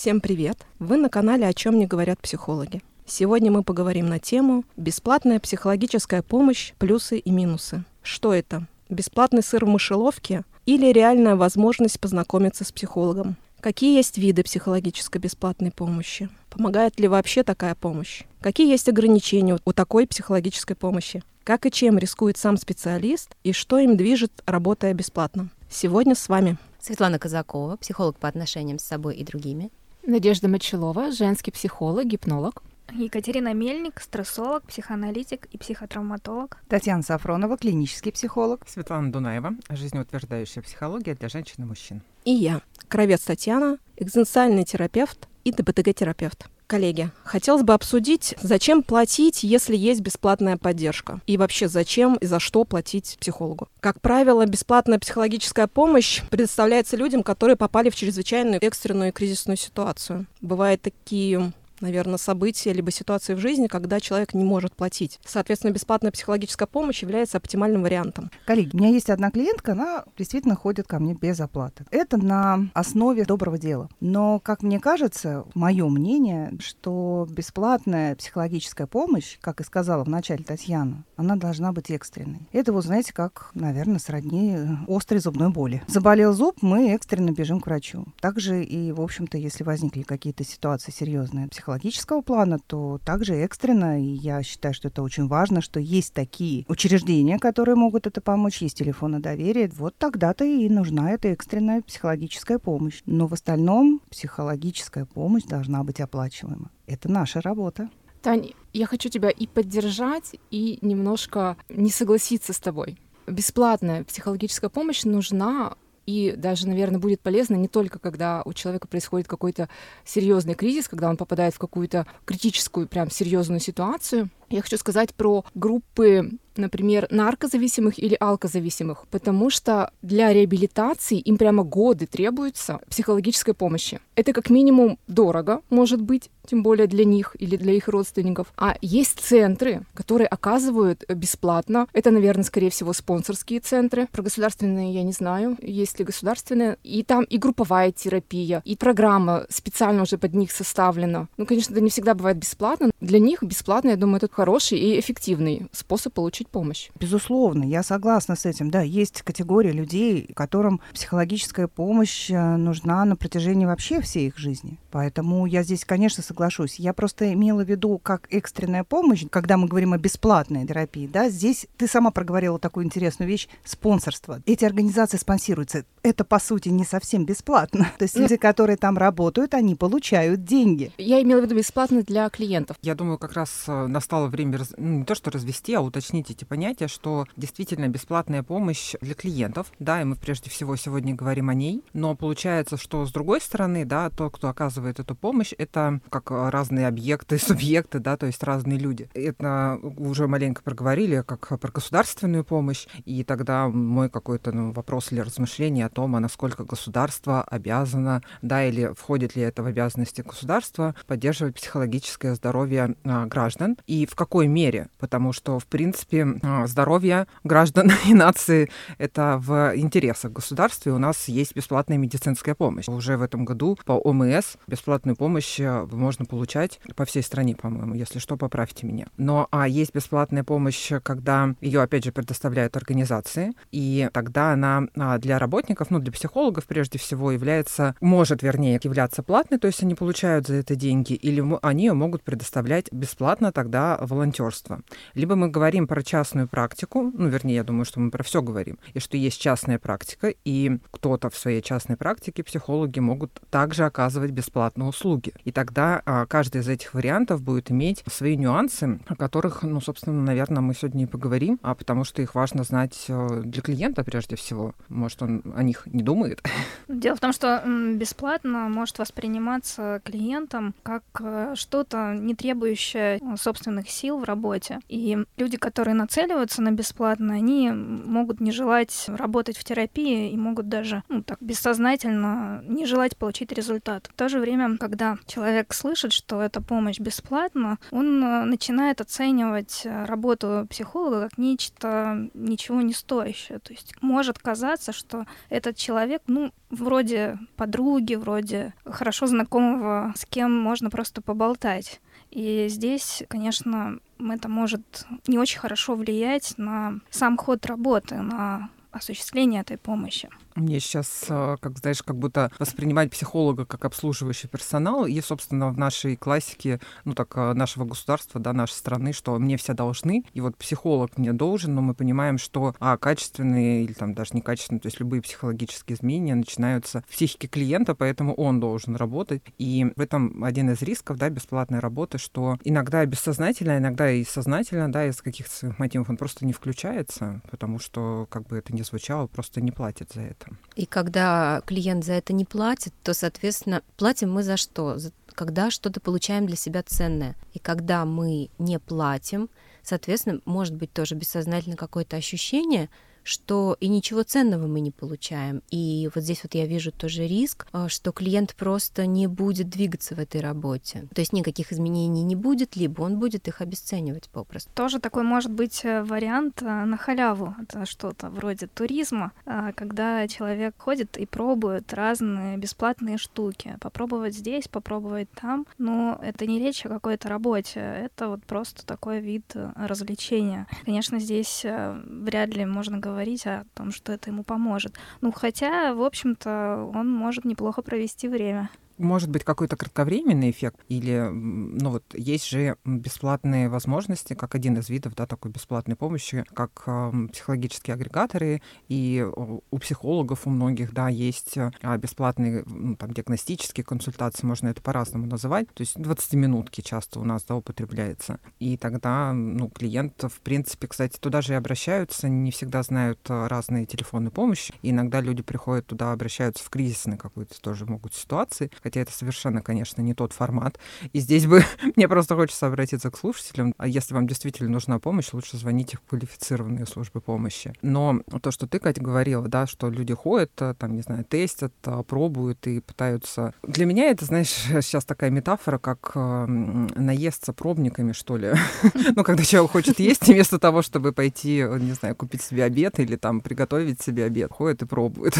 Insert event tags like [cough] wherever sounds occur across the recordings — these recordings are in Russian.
Всем привет! Вы на канале «О чем не говорят психологи». Сегодня мы поговорим на тему «Бесплатная психологическая помощь. Плюсы и минусы». Что это? Бесплатный сыр в мышеловке или реальная возможность познакомиться с психологом? Какие есть виды психологической бесплатной помощи? Помогает ли вообще такая помощь? Какие есть ограничения у такой психологической помощи? Как и чем рискует сам специалист и что им движет, работая бесплатно? Сегодня с вами Светлана Казакова, психолог по отношениям с собой и другими. Надежда Мочелова, женский психолог, гипнолог. Екатерина Мельник, стрессолог, психоаналитик и психотравматолог. Татьяна Сафронова, клинический психолог. Светлана Дунаева, жизнеутверждающая психология для женщин и мужчин. И я, Кровец Татьяна, экзистенциальный терапевт и ДБТГ-терапевт. Коллеги, хотелось бы обсудить, зачем платить, если есть бесплатная поддержка? И вообще, зачем и за что платить психологу? Как правило, бесплатная психологическая помощь предоставляется людям, которые попали в чрезвычайную экстренную и кризисную ситуацию. Бывают такие наверное, события либо ситуации в жизни, когда человек не может платить. Соответственно, бесплатная психологическая помощь является оптимальным вариантом. Коллеги, у меня есть одна клиентка, она действительно ходит ко мне без оплаты. Это на основе доброго дела. Но, как мне кажется, мое мнение, что бесплатная психологическая помощь, как и сказала вначале Татьяна, она должна быть экстренной. Это вот, знаете, как, наверное, сродни острой зубной боли. Заболел зуб, мы экстренно бежим к врачу. Также и, в общем-то, если возникли какие-то ситуации серьезные психологические психологического плана, то также экстренно, и я считаю, что это очень важно, что есть такие учреждения, которые могут это помочь, есть телефоны доверия, вот тогда-то и нужна эта экстренная психологическая помощь. Но в остальном психологическая помощь должна быть оплачиваема. Это наша работа. Тань, я хочу тебя и поддержать, и немножко не согласиться с тобой. Бесплатная психологическая помощь нужна и даже, наверное, будет полезно не только когда у человека происходит какой-то серьезный кризис, когда он попадает в какую-то критическую, прям серьезную ситуацию. Я хочу сказать про группы например, наркозависимых или алкозависимых, потому что для реабилитации им прямо годы требуется психологической помощи. Это как минимум дорого, может быть, тем более для них или для их родственников. А есть центры, которые оказывают бесплатно. Это, наверное, скорее всего, спонсорские центры. Про государственные я не знаю, есть ли государственные. И там и групповая терапия, и программа специально уже под них составлена. Ну, конечно, это не всегда бывает бесплатно. Для них бесплатно, я думаю, это хороший и эффективный способ получить помощь. Безусловно, я согласна с этим. Да, есть категория людей, которым психологическая помощь э, нужна на протяжении вообще всей их жизни. Поэтому я здесь, конечно, соглашусь. Я просто имела в виду как экстренная помощь, когда мы говорим о бесплатной терапии. Да, здесь ты сама проговорила такую интересную вещь – спонсорство. Эти организации спонсируются. Это, по сути, не совсем бесплатно. [laughs] То есть люди, которые там работают, они получают деньги. Я имела в виду бесплатно для клиентов. Я думаю, как раз э, настало время ну, не то что развести, а уточнить эти понятия, что действительно бесплатная помощь для клиентов, да, и мы прежде всего сегодня говорим о ней, но получается, что с другой стороны, да, тот, кто оказывает эту помощь, это как разные объекты, [laughs] субъекты, да, то есть разные люди. Это уже маленько проговорили, как про государственную помощь, и тогда мой какой-то ну, вопрос или размышление о том, а насколько государство обязано, да, или входит ли это в обязанности государства поддерживать психологическое здоровье а, граждан, и в какой мере, потому что, в принципе, а, здоровья граждан [laughs] и нации — это в интересах государства, и у нас есть бесплатная медицинская помощь. Уже в этом году по ОМС бесплатную помощь э, можно получать по всей стране, по-моему, если что, поправьте меня. Но а есть бесплатная помощь, когда ее, опять же, предоставляют организации, и тогда она а, для работников, ну, для психологов прежде всего является, может, вернее, являться платной, то есть они получают за это деньги, или они ее могут предоставлять бесплатно тогда волонтерство. Либо мы говорим про частную практику, ну, вернее, я думаю, что мы про все говорим, и что есть частная практика, и кто-то в своей частной практике, психологи, могут также оказывать бесплатные услуги. И тогда а, каждый из этих вариантов будет иметь свои нюансы, о которых, ну, собственно, наверное, мы сегодня и поговорим, а потому что их важно знать э, для клиента прежде всего. Может, он о них не думает. [laughs] Дело в том, что бесплатно может восприниматься клиентом как э, что-то, не требующее э, собственных сил в работе. И люди, которые нацеливаются на бесплатно, они могут не желать работать в терапии и могут даже ну, так бессознательно не желать получить результат. В то же время время, когда человек слышит, что эта помощь бесплатна, он э, начинает оценивать э, работу психолога как нечто ничего не стоящее. То есть может казаться, что этот человек, ну, вроде подруги, вроде хорошо знакомого, с кем можно просто поболтать. И здесь, конечно, это может не очень хорошо влиять на сам ход работы, на осуществление этой помощи. Мне сейчас, а, как знаешь, как будто воспринимать психолога как обслуживающий персонал. И, собственно, в нашей классике, ну так, а, нашего государства, да, нашей страны, что мне все должны, и вот психолог мне должен, но мы понимаем, что а, качественные или там даже некачественные, то есть любые психологические изменения начинаются в психике клиента, поэтому он должен работать. И в этом один из рисков, да, бесплатной работы, что иногда бессознательно, иногда и сознательно, да, из каких-то своих мотивов он просто не включается, потому что, как бы это ни звучало, просто не платит за это. И когда клиент за это не платит, то, соответственно, платим мы за что? Когда что-то получаем для себя ценное. И когда мы не платим, соответственно, может быть тоже бессознательно какое-то ощущение, что и ничего ценного мы не получаем. И вот здесь вот я вижу тоже риск, а, что клиент просто не будет двигаться в этой работе. То есть никаких изменений не будет, либо он будет их обесценивать попросту. Тоже такой может быть э, вариант э, на халяву. Это что-то вроде туризма, когда человек ходит и пробует разные бесплатные штуки. Попробовать здесь, попробовать там. Но это не речь о какой-то работе, это вот просто такой вид э, развлечения. Конечно, здесь вряд ли можно говорить говорить о том, что это ему поможет. Ну, хотя, в общем-то, он может неплохо провести время может быть какой-то кратковременный эффект, или, ну вот, есть же бесплатные возможности, как один из видов, да, такой бесплатной помощи, как э, психологические агрегаторы, и у психологов у многих, да, есть э, бесплатные, ну, там, диагностические консультации, можно это по-разному называть, то есть 20-минутки часто у нас, да, употребляется. И тогда, ну, клиент, в принципе, кстати, туда же и обращаются, не всегда знают э, разные телефоны помощи, и иногда люди приходят туда, обращаются в кризисные какой-то тоже могут ситуации, хотя это совершенно, конечно, не тот формат. И здесь бы [laughs] мне просто хочется обратиться к слушателям. А если вам действительно нужна помощь, лучше звоните в квалифицированные службы помощи. Но то, что ты, Катя, говорила, да, что люди ходят, э, там, не знаю, тестят, э, пробуют и пытаются... Для меня это, знаешь, [laughs] сейчас такая метафора, как э, наесться пробниками, что ли. [laughs] Ну, когда человек хочет есть, вместо того, чтобы пойти, не знаю, купить себе обед или там приготовить себе обед, ходит и пробует.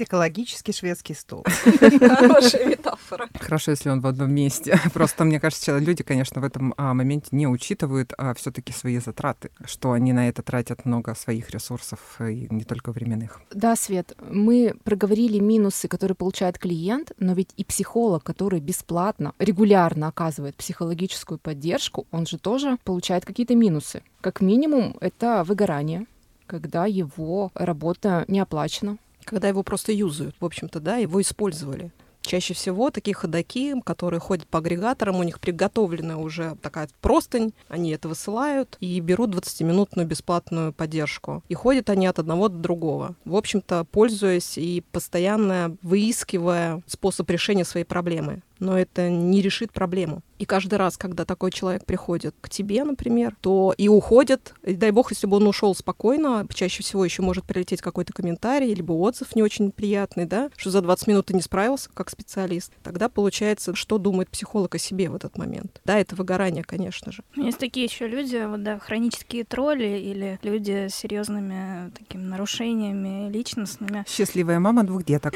Психологический шведский стол. Хорошая метафора. Хорошо, если он в одном месте. [laughs] Просто, мне кажется, люди, конечно, в этом а, моменте не учитывают а, все-таки свои затраты, что они на это тратят много своих ресурсов, и не только временных. Да, Свет, мы проговорили минусы, которые получает клиент, но ведь и психолог, который бесплатно, регулярно оказывает психологическую поддержку, он же тоже получает какие-то минусы. Как минимум, это выгорание, когда его работа не оплачена, когда его просто юзают, в общем-то, да, его использовали. Чаще всего такие ходаки, которые ходят по агрегаторам, у них приготовленная уже такая простынь, они это высылают и берут 20-минутную бесплатную поддержку. И ходят они от одного до другого. В общем-то, пользуясь и постоянно выискивая способ решения своей проблемы но это не решит проблему. И каждый раз, когда такой человек приходит к тебе, например, то и уходит, и дай бог, если бы он ушел спокойно, чаще всего еще может прилететь какой-то комментарий, либо отзыв не очень приятный, да, что за 20 минут ты не справился как специалист. Тогда получается, что думает психолог о себе в этот момент. Да, это выгорание, конечно же. Есть такие еще люди, вот, да, хронические тролли или люди с серьезными такими нарушениями личностными. Счастливая мама двух деток.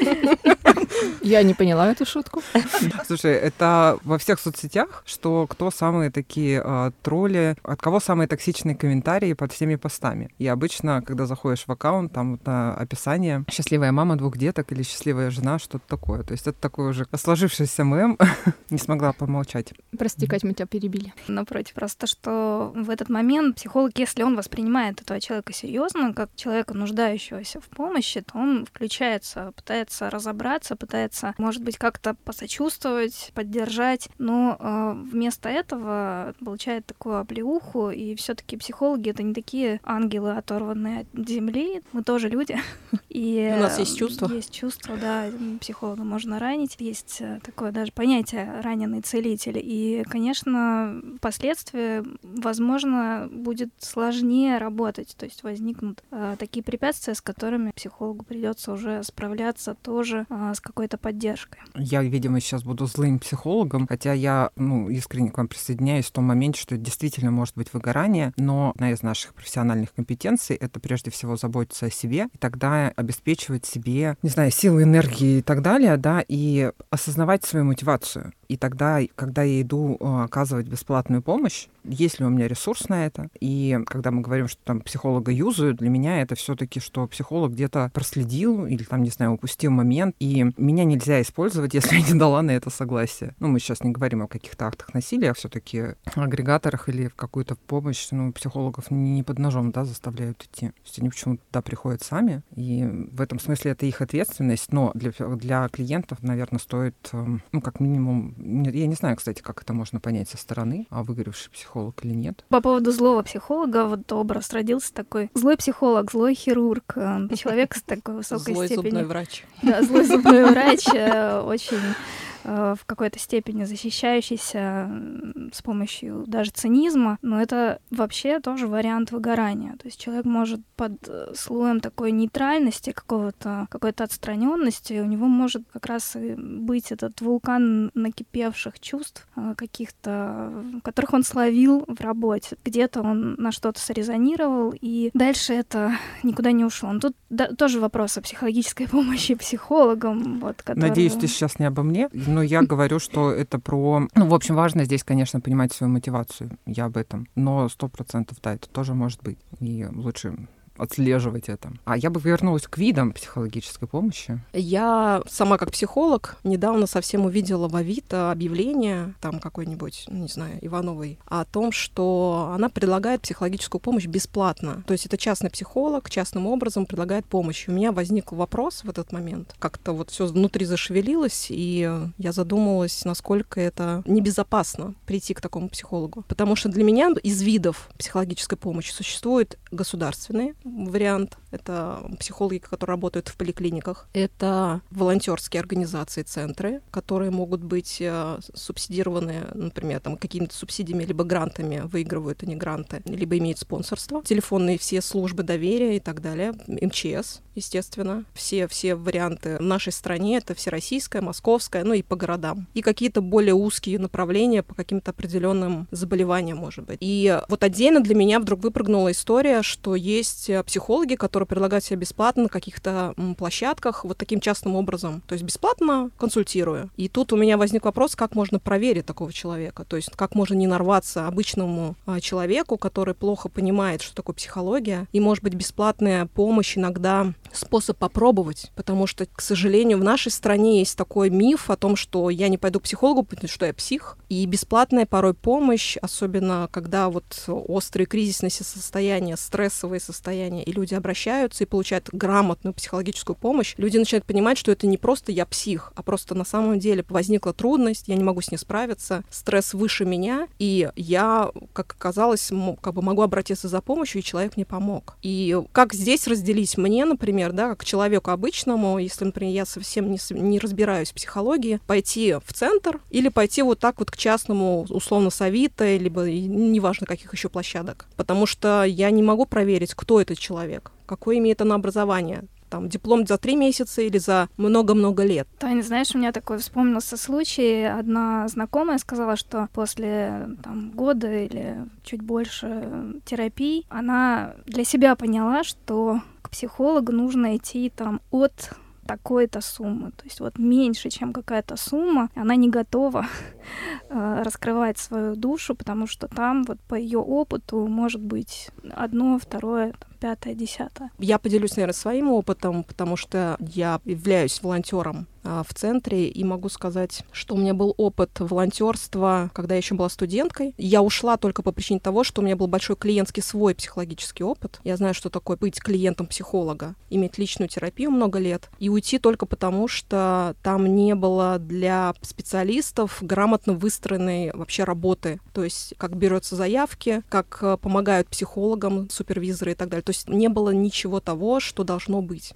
Я не поняла эту шутку. Слушай, это во всех соцсетях, что кто самые такие э, тролли, от кого самые токсичные комментарии под всеми постами. И обычно, когда заходишь в аккаунт, там вот, на описание «счастливая мама двух деток» или «счастливая жена», что-то такое. То есть это такой уже сложившийся мем. [laughs] Не смогла помолчать. Прости, Кать, мы тебя перебили. Напротив, просто что в этот момент психолог, если он воспринимает этого человека серьезно, как человека, нуждающегося в помощи, то он включается, пытается разобраться, пытается, может быть, как-то посочувствовать, успокоить, поддержать, но э, вместо этого получает такую оплеуху, и все таки психологи — это не такие ангелы, оторванные от земли, мы тоже люди. [laughs] И У нас есть чувства. Есть чувства, да, психолога можно ранить. Есть э, такое даже понятие «раненый целитель». И, конечно, впоследствии, возможно, будет сложнее работать, то есть возникнут э, такие препятствия, с которыми психологу придется уже справляться тоже э, с какой-то поддержкой. Я, видимо, сейчас буду злым психологом, хотя я ну, искренне к вам присоединяюсь в том моменте, что действительно может быть выгорание, но одна из наших профессиональных компетенций — это прежде всего заботиться о себе, и тогда обеспечивать себе, не знаю, силы, энергии и так далее, да, и осознавать свою мотивацию. И тогда, когда я иду э, оказывать бесплатную помощь, есть ли у меня ресурс на это? И когда мы говорим, что там психолога юзают, для меня это все-таки, что психолог где-то проследил или там, не знаю, упустил момент, и меня нельзя использовать, [laughs] если я не дала на это согласие. Ну, мы сейчас не говорим о каких-то актах насилия, а все-таки агрегаторах или в какую-то помощь, ну, психологов не под ножом, да, заставляют идти. То есть они почему-то туда приходят сами, и в этом смысле это их ответственность, но для, для клиентов, наверное, стоит, эм, ну, как минимум, я не знаю, кстати, как это можно понять со стороны, а выгоревший психолог или нет. По поводу злого психолога, вот образ родился такой. Злой психолог, злой хирург, э, человек с такой высокой злой степенью. зубной врач. Да, злой зубной врач, э, очень в какой-то степени защищающийся с помощью даже цинизма, но это вообще тоже вариант выгорания. То есть человек может под э, слоем такой нейтральности, какого-то какой-то отстраненности, у него может как раз и быть этот вулкан накипевших чувств э, каких-то, которых он словил в работе. Где-то он на что-то срезонировал, и дальше это [laughs] никуда не ушло. Но тут да, тоже вопрос о психологической [laughs] помощи психологам. Вот, которые... Надеюсь, ты сейчас не обо мне но я говорю, что это про... Ну, в общем, важно здесь, конечно, понимать свою мотивацию. Я об этом. Но сто процентов, да, это тоже может быть. И лучше отслеживать это. А я бы вернулась к видам психологической помощи. Я сама как психолог недавно совсем увидела в Авито объявление, там какой-нибудь, ну, не знаю, Ивановой, о том, что она предлагает психологическую помощь бесплатно. То есть это частный психолог частным образом предлагает помощь. И у меня возник вопрос в этот момент. Как-то вот все внутри зашевелилось, и я задумалась, насколько это небезопасно прийти к такому психологу. Потому что для меня из видов психологической помощи существуют государственные, вариант. Это психологи, которые работают в поликлиниках. Это волонтерские организации, центры, которые могут быть э, субсидированы, например, там какими-то субсидиями либо грантами выигрывают они гранты, либо имеют спонсорство. Телефонные все службы доверия и так далее. МЧС, естественно. Все, все варианты в нашей стране. Это всероссийская, московская, ну и по городам. И какие-то более узкие направления по каким-то определенным заболеваниям, может быть. И вот отдельно для меня вдруг выпрыгнула история, что есть психологи, которые предлагают себя бесплатно на каких-то площадках вот таким частным образом. То есть бесплатно консультирую. И тут у меня возник вопрос, как можно проверить такого человека. То есть как можно не нарваться обычному а, человеку, который плохо понимает, что такое психология. И, может быть, бесплатная помощь иногда способ попробовать, потому что, к сожалению, в нашей стране есть такой миф о том, что я не пойду к психологу, потому что я псих, и бесплатная порой помощь, особенно когда вот острые кризисные состояния, стрессовые состояния, и люди обращаются и получают грамотную психологическую помощь, люди начинают понимать, что это не просто я псих, а просто на самом деле возникла трудность, я не могу с ней справиться, стресс выше меня, и я, как оказалось, как бы могу обратиться за помощью, и человек мне помог. И как здесь разделить мне, например, да, как человеку обычному, если, например, я совсем не, не разбираюсь в психологии, пойти в центр или пойти вот так вот к частному, условно, совита, либо неважно каких еще площадок. Потому что я не могу проверить, кто этот человек, какое имеет она образование, там, диплом за три месяца или за много-много лет. Таня, знаешь, у меня такой вспомнился случай. Одна знакомая сказала, что после там, года или чуть больше терапий она для себя поняла, что к психологу нужно идти там от такой-то суммы. То есть вот меньше, чем какая-то сумма, она не готова [laughs] э, раскрывать свою душу, потому что там вот по ее опыту может быть одно, второе, там, пятое, десятое. Я поделюсь, наверное, своим опытом, потому что я являюсь волонтером а, в центре и могу сказать, что у меня был опыт волонтерства, когда я еще была студенткой. Я ушла только по причине того, что у меня был большой клиентский свой психологический опыт. Я знаю, что такое быть клиентом психолога, иметь личную терапию много лет и уйти только потому, что там не было для специалистов грамотно выстроенной вообще работы. То есть как берется заявки, как э, помогают психологам, супервизоры и так далее. То есть не было ничего того, что должно быть.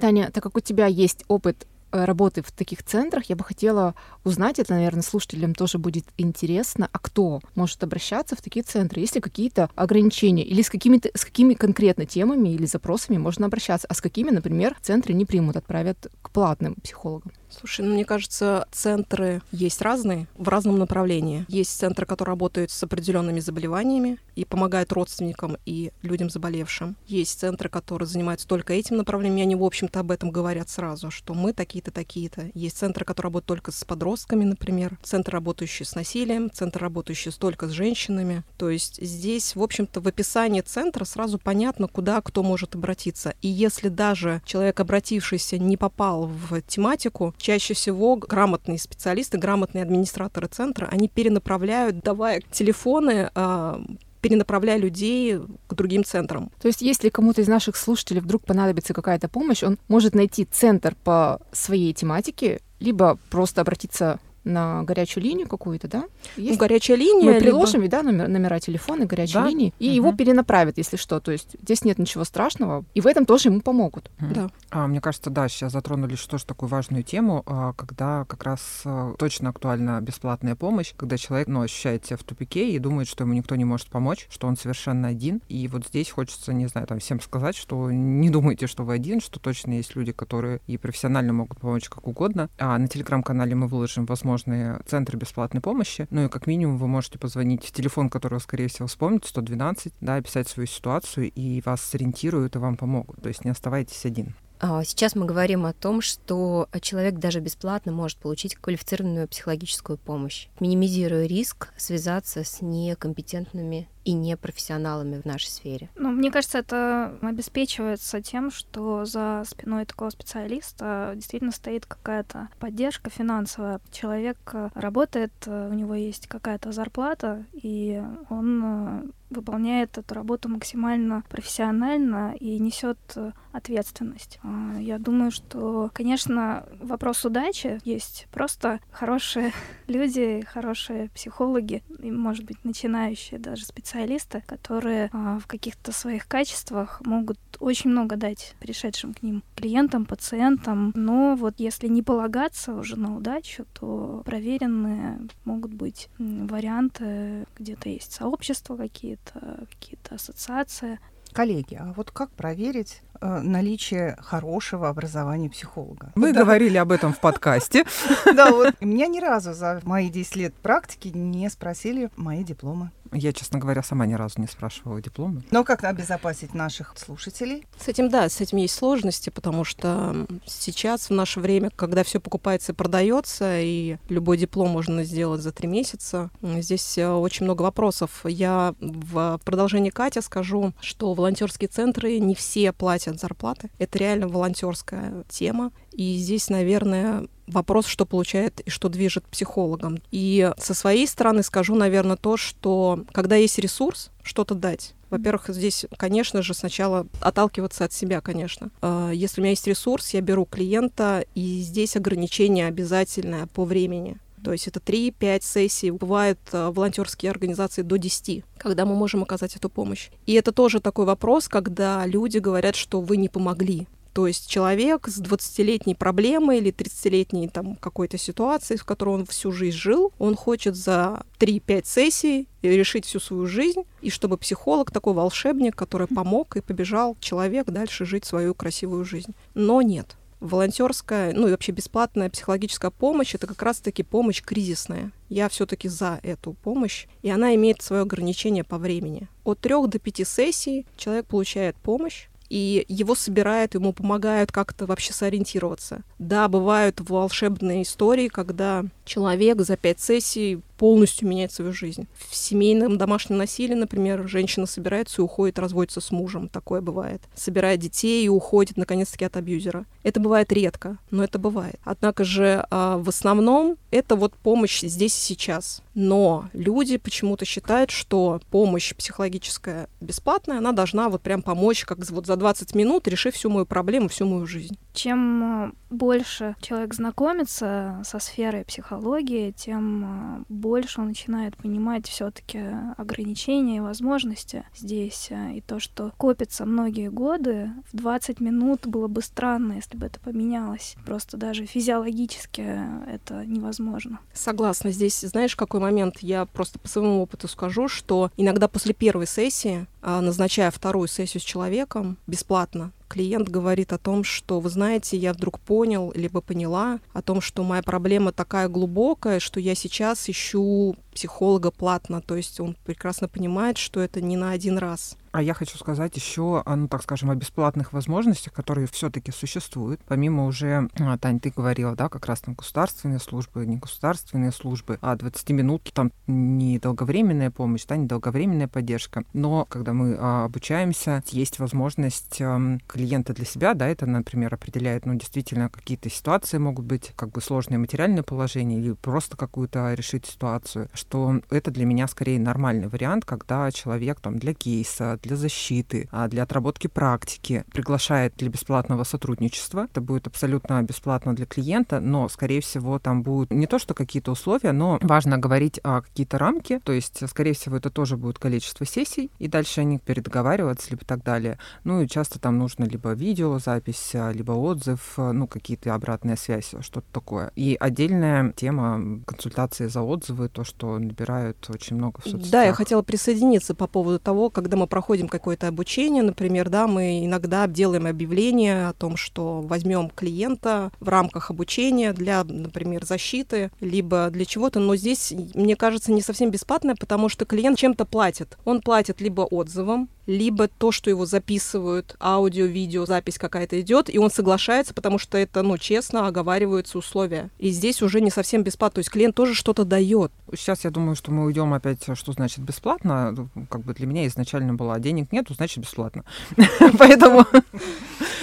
Таня, так как у тебя есть опыт э, работы в таких центрах, я бы хотела узнать, это, наверное, слушателям тоже будет интересно, а кто может обращаться в такие центры? Есть ли какие-то ограничения? Или с, какими-то, с какими конкретно темами или запросами можно обращаться? А с какими, например, центры не примут, отправят к платным психологам? Слушай, ну, мне кажется, центры есть разные, в разном направлении. Есть центры, которые работают с определенными заболеваниями и помогают родственникам и людям заболевшим. Есть центры, которые занимаются только этим направлением, и они, в общем-то, об этом говорят сразу, что мы такие-то, такие-то. Есть центры, которые работают только с подростками, например, центры, работающие с насилием, центры, работающие только с женщинами. То есть здесь, в общем-то, в описании центра сразу понятно, куда кто может обратиться. И если даже человек, обратившийся, не попал в тематику, чаще всего грамотные специалисты, грамотные администраторы центра, они перенаправляют, давая телефоны а, перенаправляя людей к другим центрам. То есть, если кому-то из наших слушателей вдруг понадобится какая-то помощь, он может найти центр по своей тематике, либо просто обратиться на горячую линию какую-то, да? Ну, Есть? Ну, горячая линия. Мы приложим, либо... да, номер, номера телефона горячей да? линии, и угу. его перенаправят, если что. То есть здесь нет ничего страшного, и в этом тоже ему помогут. Угу. Да. А, мне кажется, да, сейчас затронули тоже такую важную тему, а, когда как раз а, точно актуальна бесплатная помощь, когда человек, ну, ощущает себя в тупике и думает, что ему никто не может помочь, что он совершенно один. И вот здесь хочется, не знаю, там всем сказать, что не думайте, что вы один, что точно есть люди, которые и профессионально могут помочь как угодно. А на телеграм-канале мы выложим, возможно, возможные центры бесплатной помощи. Ну и как минимум вы можете позвонить в телефон, который скорее всего, вспомните, 112, да, описать свою ситуацию, и вас сориентируют и вам помогут. То есть не оставайтесь один. А, сейчас мы говорим о том, что человек даже бесплатно может получить квалифицированную психологическую помощь, минимизируя риск связаться с некомпетентными и непрофессионалами в нашей сфере. Ну, мне кажется, это обеспечивается тем, что за спиной такого специалиста действительно стоит какая-то поддержка финансовая. Человек э, работает, э, у него есть какая-то зарплата, и он э, выполняет эту работу максимально профессионально и несет ответственность. А, я думаю, что, конечно, вопрос удачи есть. Просто хорошие [laughs] люди, хорошие психологи, и, может быть, начинающие даже специалисты которые а, в каких-то своих качествах могут очень много дать пришедшим к ним клиентам, пациентам. Но вот если не полагаться уже на удачу, то проверенные могут быть варианты, где-то есть сообщества какие-то, какие-то ассоциации. Коллеги, а вот как проверить Э, наличие хорошего образования психолога. Мы да. говорили об этом в подкасте. [laughs] Да, вот меня ни разу за мои 10 лет практики не спросили мои дипломы. Я, честно говоря, сама ни разу не спрашивала дипломы. Но как обезопасить наших слушателей? С этим, да, с этим есть сложности, потому что сейчас, в наше время, когда все покупается и продается, и любой диплом можно сделать за три месяца, здесь э, очень много вопросов. Я в продолжении Катя скажу, что волонтерские центры не все платят зарплаты. Это реально волонтерская тема. И здесь, наверное, вопрос, что получает и что движет психологом. И со своей стороны скажу, наверное, то, что когда есть ресурс, что-то дать. Во-первых, здесь, конечно же, сначала отталкиваться от себя, конечно. А, если у меня есть ресурс, я беру клиента, и здесь ограничение обязательное по времени. То есть это 3-5 сессий. Бывают э, волонтерские организации до 10, когда мы можем оказать эту помощь. И это тоже такой вопрос, когда люди говорят, что вы не помогли. То есть человек с 20-летней проблемой или 30-летней там какой-то ситуацией, в которой он всю жизнь жил, он хочет за 3-5 сессий решить всю свою жизнь, и чтобы психолог, такой волшебник, который помог и побежал человек дальше жить свою красивую жизнь. Но нет волонтерская, ну и вообще бесплатная психологическая помощь это как раз-таки помощь кризисная. Я все-таки за эту помощь, и она имеет свое ограничение по времени. От трех до пяти сессий человек получает помощь, и его собирают, ему помогают как-то вообще сориентироваться. Да, бывают волшебные истории, когда человек за пять сессий полностью меняет свою жизнь. В семейном домашнем насилии, например, женщина собирается и уходит, разводится с мужем. Такое бывает. Собирает детей и уходит, наконец-таки, от абьюзера. Это бывает редко, но это бывает. Однако же а, в основном это вот помощь здесь и сейчас. Но люди почему-то считают, что помощь психологическая бесплатная, она должна вот прям помочь, как вот за 20 минут, решив всю мою проблему, всю мою жизнь. Чем а, больше человек знакомится со сферой психологии, тем больше а, больше он начинает понимать все-таки ограничения и возможности здесь. Э, и то, что копится многие годы, в 20 минут было бы странно, если бы это поменялось. Просто даже физиологически это невозможно. Согласна. Здесь, знаешь, какой момент? Я просто по своему опыту скажу, что иногда после первой сессии, а, назначая вторую сессию с человеком бесплатно, клиент говорит о том, что, вы знаете, я вдруг понял, либо поняла о том, что моя проблема такая глубокая, что я сейчас ищу психолога платно, то есть он прекрасно понимает, что это не на один раз. А я хочу сказать еще, ну так скажем, о бесплатных возможностях, которые все-таки существуют. Помимо уже, а, Тань, ты говорила, да, как раз там государственные службы, не государственные службы, а 20 минут там не долговременная помощь, да, не долговременная поддержка. Но когда мы а, обучаемся, есть возможность клиента для себя, да, это, например, определяет, ну, действительно, какие-то ситуации могут быть, как бы сложное материальное положение или просто какую-то решить ситуацию, что это для меня скорее нормальный вариант, когда человек там для кейса, для защиты, а для отработки практики приглашает для бесплатного сотрудничества. Это будет абсолютно бесплатно для клиента, но, скорее всего, там будут не то, что какие-то условия, но важно говорить о какие-то рамки, то есть, скорее всего, это тоже будет количество сессий, и дальше они передоговариваться, либо так далее. Ну и часто там нужно либо видеозапись, либо отзыв, ну, какие-то обратная связь, что-то такое. И отдельная тема консультации за отзывы, то, что набирают очень много в соцсетях. Да, я хотела присоединиться по поводу того, когда мы проходим проходим какое-то обучение, например, да, мы иногда делаем объявление о том, что возьмем клиента в рамках обучения для, например, защиты, либо для чего-то, но здесь, мне кажется, не совсем бесплатно, потому что клиент чем-то платит. Он платит либо отзывом, либо то, что его записывают, аудио, видео, запись какая-то идет, и он соглашается, потому что это, ну, честно оговариваются условия. И здесь уже не совсем бесплатно, то есть клиент тоже что-то дает. Сейчас я думаю, что мы уйдем опять, что значит бесплатно. Как бы для меня изначально было денег нет, значит бесплатно. [laughs] Поэтому,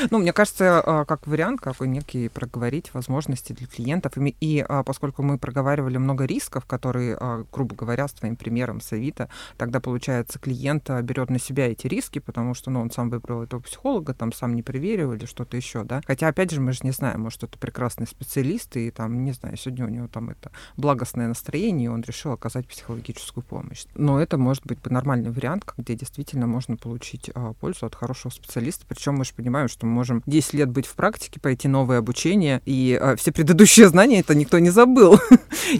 ну, мне кажется, а, как вариант, какой некий проговорить возможности для клиентов. И а, поскольку мы проговаривали много рисков, которые, а, грубо говоря, с твоим примером с Авито, тогда, получается, клиент берет на себя эти риски, потому что, ну, он сам выбрал этого психолога, там сам не проверил или что-то еще, да. Хотя, опять же, мы же не знаем, может, это прекрасный специалист, и там, не знаю, сегодня у него там это благостное настроение, и он решил оказать психологическую помощь. Но это может быть нормальный вариант, где действительно можно получить а, пользу от хорошего специалиста. Причем мы же понимаем, что мы можем 10 лет быть в практике, пойти новое обучение, и а, все предыдущие знания это никто не забыл. [laughs]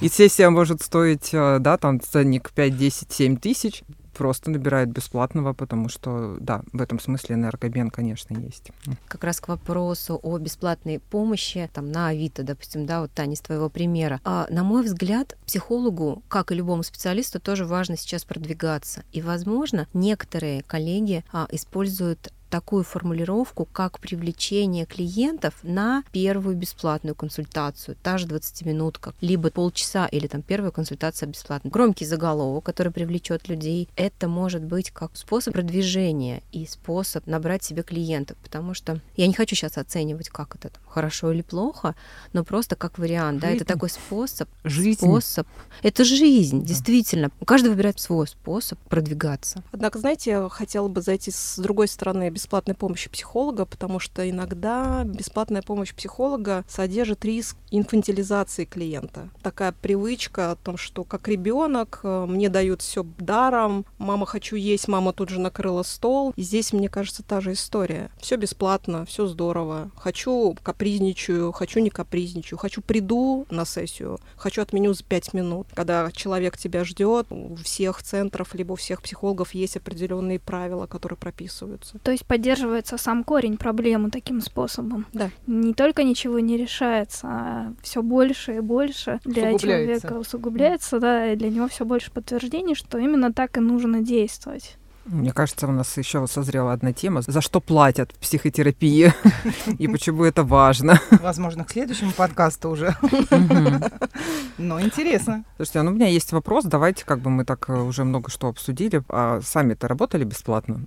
И сессия может стоить, а, да, там ценник 5, 10, 7 тысяч просто набирает бесплатного, потому что, да, в этом смысле энергообмен, конечно, есть. Как раз к вопросу о бесплатной помощи там, на Авито, допустим, да, вот, Таня, с твоего примера. А, на мой взгляд, психологу, как и любому специалисту, тоже важно сейчас продвигаться. И, возможно, некоторые коллеги а, используют такую формулировку, как привлечение клиентов на первую бесплатную консультацию, та же 20-минутка, либо полчаса или там первая консультация бесплатная. Громкий заголовок, который привлечет людей, это может быть как способ продвижения и способ набрать себе клиентов, потому что я не хочу сейчас оценивать, как это там, хорошо или плохо, но просто как вариант, жизнь. да, это такой способ. Жизнь. Способ. Это жизнь, да. действительно. Каждый выбирает свой способ продвигаться. Однако, знаете, я хотела бы зайти с другой стороны бесплатной помощи психолога, потому что иногда бесплатная помощь психолога содержит риск инфантилизации клиента. Такая привычка о том, что как ребенок э, мне дают все даром, мама хочу есть, мама тут же накрыла стол. И здесь, мне кажется, та же история. Все бесплатно, все здорово. Хочу капризничаю, хочу не капризничаю, хочу приду на сессию, хочу отменю за пять минут. Когда человек тебя ждет, у всех центров либо у всех психологов есть определенные правила, которые прописываются. То есть поддерживается сам корень проблемы таким способом. Да. Не только ничего не решается, а все больше и больше для человека усугубляется, да, и для него все больше подтверждений, что именно так и нужно действовать. Мне кажется, у нас еще созрела одна тема, за что платят в психотерапии и почему это важно. Возможно, к следующему подкасту уже. Но интересно. Слушайте, а ну у меня есть вопрос. Давайте, как бы мы так э, уже много что обсудили. А сами-то работали бесплатно?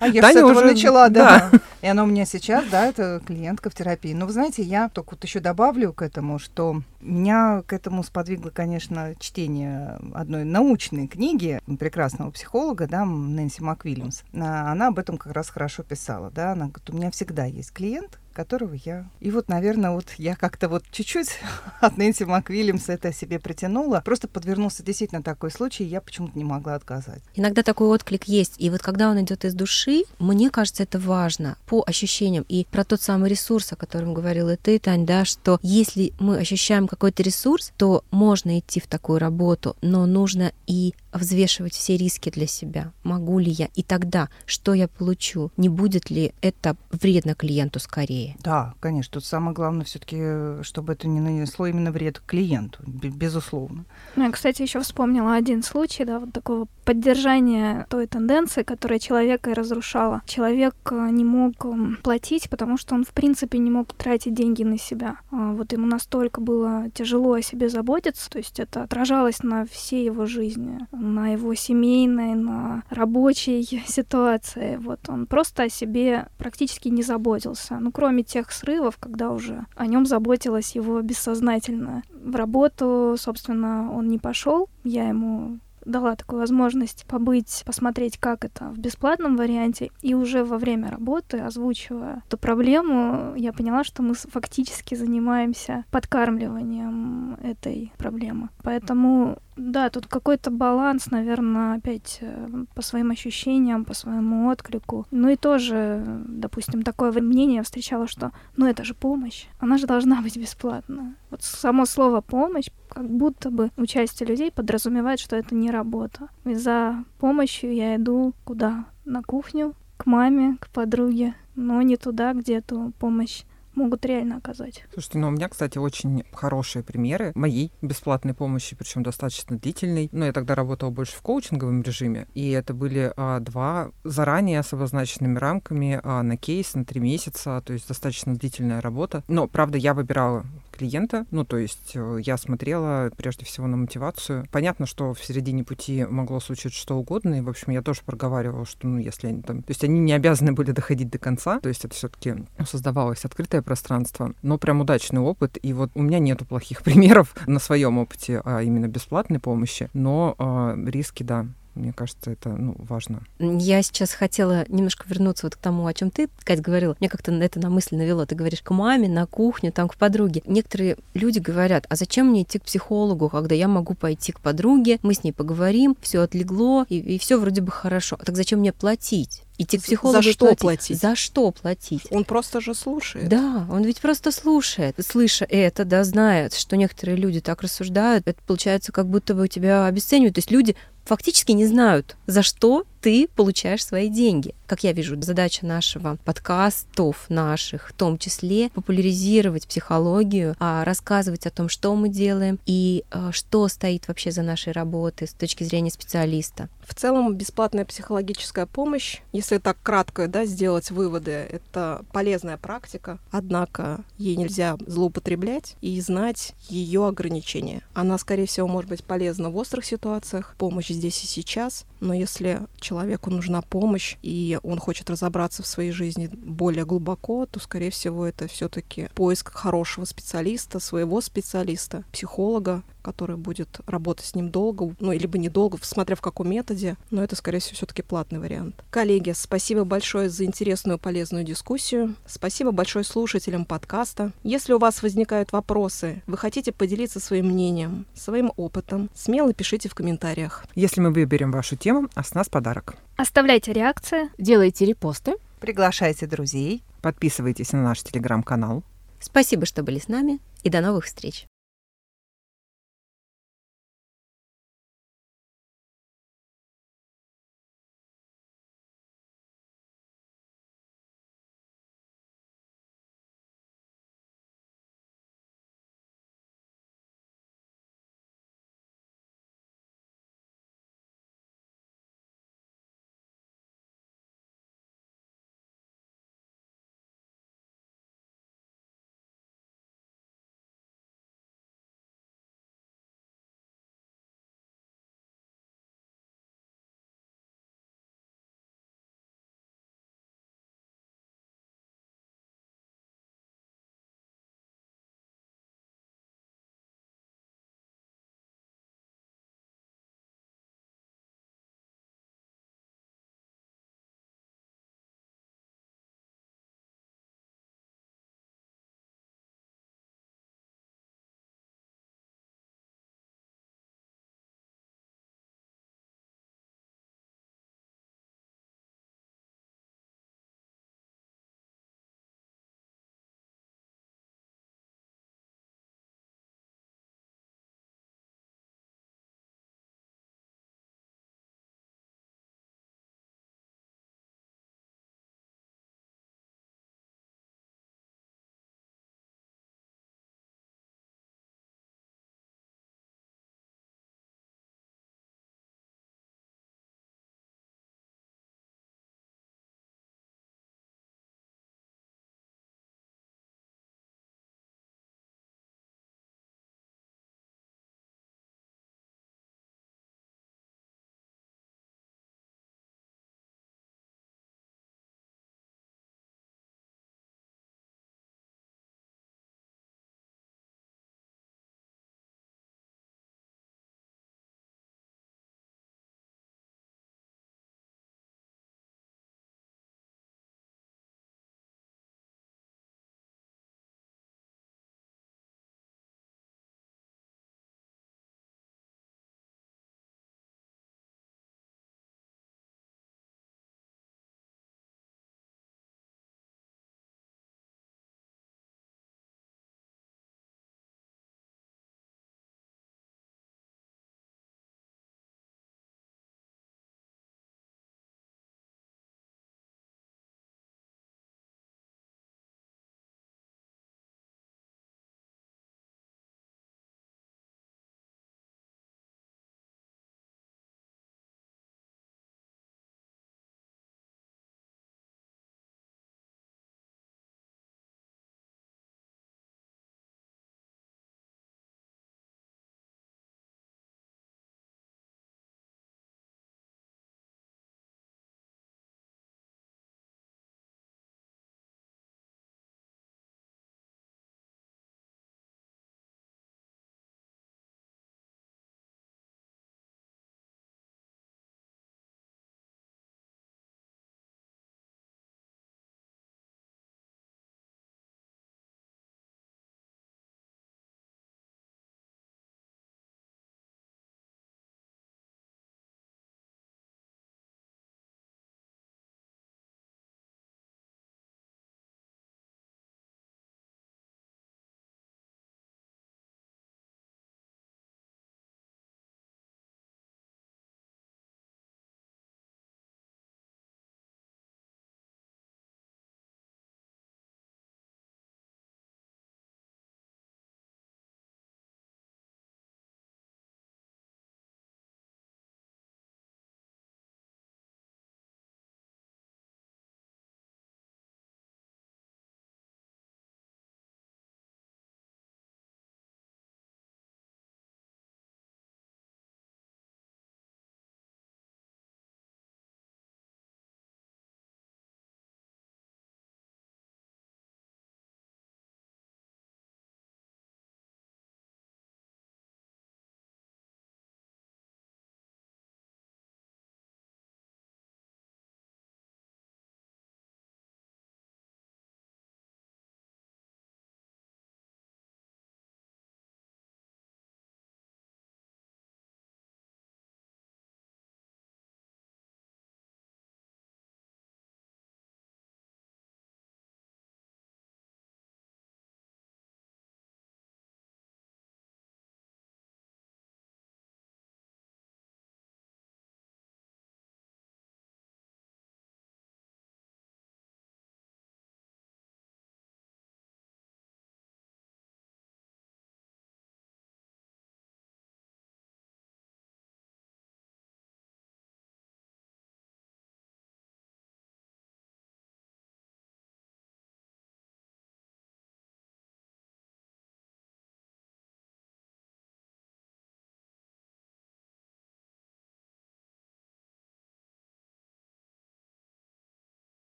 А я Таня уже начала, да. И она у меня сейчас, да, это клиентка в терапии. Но вы знаете, я только вот еще добавлю к этому, что меня к этому сподвигло, конечно, чтение одной научной книги прекрасного психолога, да, Нэнси МакВильямс. Она об этом как раз хорошо писала, да. Она говорит, у меня всегда есть клиент, которого я... И вот, наверное, вот я как-то вот чуть-чуть [laughs] от Нэнси МакВильямса это себе притянула. Просто подвернулся действительно такой случай, и я почему-то не могла отказать. Иногда такой отклик есть. И вот когда он идет из души, мне кажется, это важно по ощущениям. И про тот самый ресурс, о котором говорила ты, Тань, да, что если мы ощущаем какой-то ресурс, то можно идти в такую работу, но нужно и взвешивать все риски для себя. Могу ли я? И тогда, что я получу? Не будет ли это вредно клиенту скорее? Да, конечно. Тут самое главное все-таки, чтобы это не нанесло именно вред клиенту, безусловно. Ну, я, кстати, еще вспомнила один случай, да, вот такого поддержания той тенденции, которая человека и разрушала. Человек э, не мог платить, потому что он, в принципе, не мог тратить деньги на себя. А вот ему настолько было тяжело о себе заботиться, то есть это отражалось на всей его жизни на его семейной, на рабочей [laughs] ситуации. Вот он просто о себе практически не заботился. Ну, кроме тех срывов, когда уже о нем заботилась его бессознательно. В работу, собственно, он не пошел. Я ему дала такую возможность побыть, посмотреть, как это в бесплатном варианте. И уже во время работы, озвучивая эту проблему, я поняла, что мы фактически занимаемся подкармливанием этой проблемы. Поэтому да, тут какой-то баланс, наверное, опять э, по своим ощущениям, по своему отклику. Ну и тоже, допустим, такое мнение я встречала, что ну это же помощь, она же должна быть бесплатна. Вот само слово помощь, как будто бы участие людей подразумевает, что это не работа. И за помощью я иду куда? На кухню, к маме, к подруге, но не туда, где эту помощь могут реально оказать. Слушайте, ну у меня, кстати, очень хорошие примеры моей бесплатной помощи, причем достаточно длительной. Но я тогда работала больше в коучинговом режиме, и это были а, два заранее с обозначенными рамками а, на кейс на три месяца, то есть достаточно длительная работа. Но, правда, я выбирала клиента. Ну, то есть э, я смотрела прежде всего на мотивацию. Понятно, что в середине пути могло случиться что угодно, и, в общем, я тоже проговаривала, что, ну, если они там... То есть они не обязаны были доходить до конца, то есть это все таки создавалось открытое пространство, но прям удачный опыт, и вот у меня нету плохих [laughs] примеров на своем опыте а именно бесплатной помощи, но а, риски, да, мне кажется, это ну, важно. Я сейчас хотела немножко вернуться вот к тому, о чем ты, Кать, говорила. Мне как-то это на мысль навело. Ты говоришь к маме, на кухню, там, к подруге. Некоторые люди говорят, а зачем мне идти к психологу, когда я могу пойти к подруге, мы с ней поговорим, все отлегло, и, и все вроде бы хорошо. А так зачем мне платить? Идти к психологу. За что платить? платить? За что платить? Он просто же слушает. Да, он ведь просто слушает. Слыша это, да, знает, что некоторые люди так рассуждают, это получается как будто бы тебя обесценивают. То есть люди фактически не знают, за что ты получаешь свои деньги. Как я вижу, задача нашего подкастов наших, в том числе популяризировать психологию, а рассказывать о том, что мы делаем и э, что стоит вообще за нашей работой с точки зрения специалиста. В целом, бесплатная психологическая помощь, если так кратко да, сделать выводы, это полезная практика, однако ей нельзя злоупотреблять и знать ее ограничения. Она, скорее всего, может быть полезна в острых ситуациях, помощь здесь и сейчас, но если человеку нужна помощь, и он хочет разобраться в своей жизни более глубоко, то, скорее всего, это все-таки поиск хорошего специалиста, своего специалиста, психолога, который будет работать с ним долго, ну, либо недолго, смотря в каком методе, но это, скорее всего, все-таки платный вариант. Коллеги, спасибо большое за интересную полезную дискуссию. Спасибо большое слушателям подкаста. Если у вас возникают вопросы, вы хотите поделиться своим мнением, своим опытом, смело пишите в комментариях. Если мы выберем вашу тему, а с нас подарок. Оставляйте реакции. Делайте репосты. Приглашайте друзей. Подписывайтесь на наш телеграм-канал. Спасибо, что были с нами, и до новых встреч.